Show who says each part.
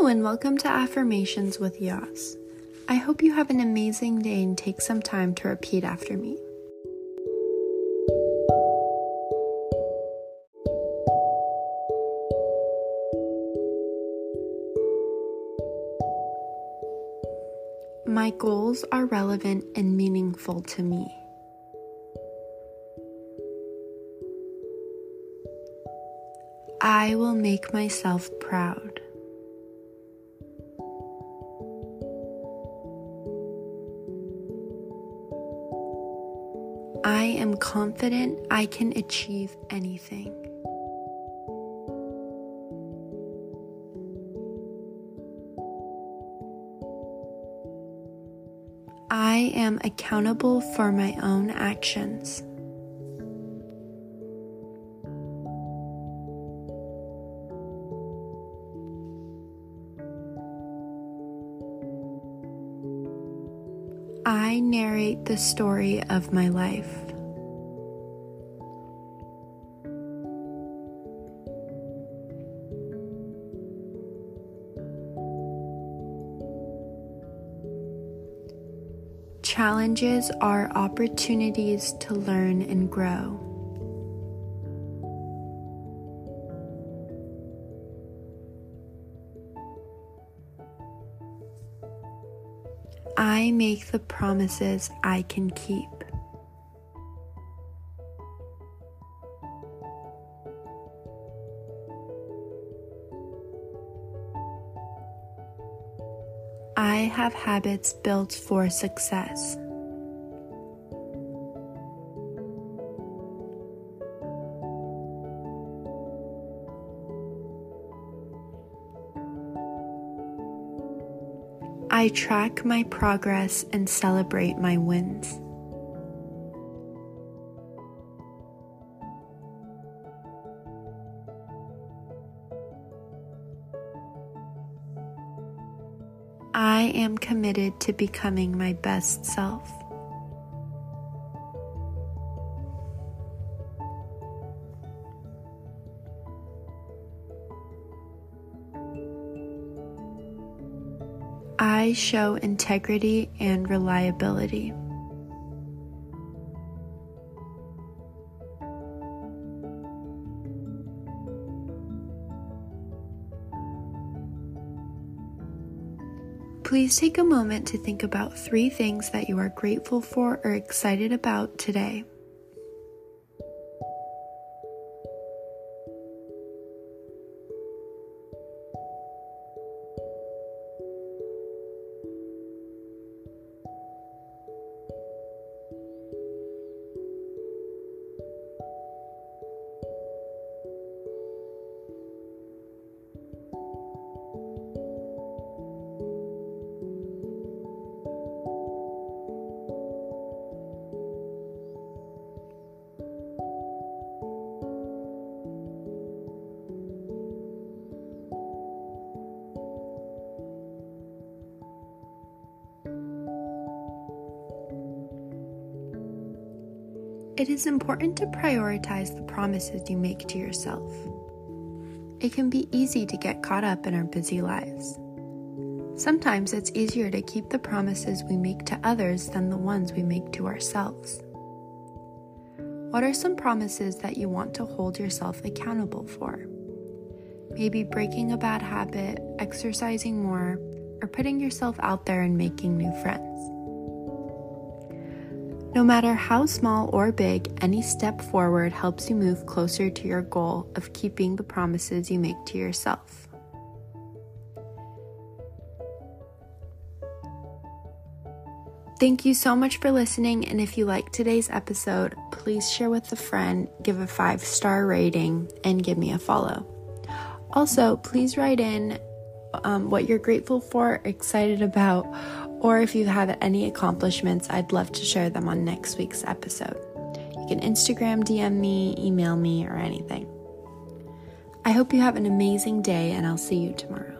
Speaker 1: Hello, and welcome to Affirmations with Yas. I hope you have an amazing day and take some time to repeat after me. My goals are relevant and meaningful to me. I will make myself proud. I am confident I can achieve anything. I am accountable for my own actions. I narrate the story of my life. Challenges are opportunities to learn and grow. I make the promises I can keep. I have habits built for success. I track my progress and celebrate my wins. I am committed to becoming my best self. I show integrity and reliability. Please take a moment to think about three things that you are grateful for or excited about today. It is important to prioritize the promises you make to yourself. It can be easy to get caught up in our busy lives. Sometimes it's easier to keep the promises we make to others than the ones we make to ourselves. What are some promises that you want to hold yourself accountable for? Maybe breaking a bad habit, exercising more, or putting yourself out there and making new friends. No matter how small or big, any step forward helps you move closer to your goal of keeping the promises you make to yourself. Thank you so much for listening. And if you like today's episode, please share with a friend, give a five star rating, and give me a follow. Also, please write in um, what you're grateful for, excited about, or if you have any accomplishments, I'd love to share them on next week's episode. You can Instagram, DM me, email me, or anything. I hope you have an amazing day, and I'll see you tomorrow.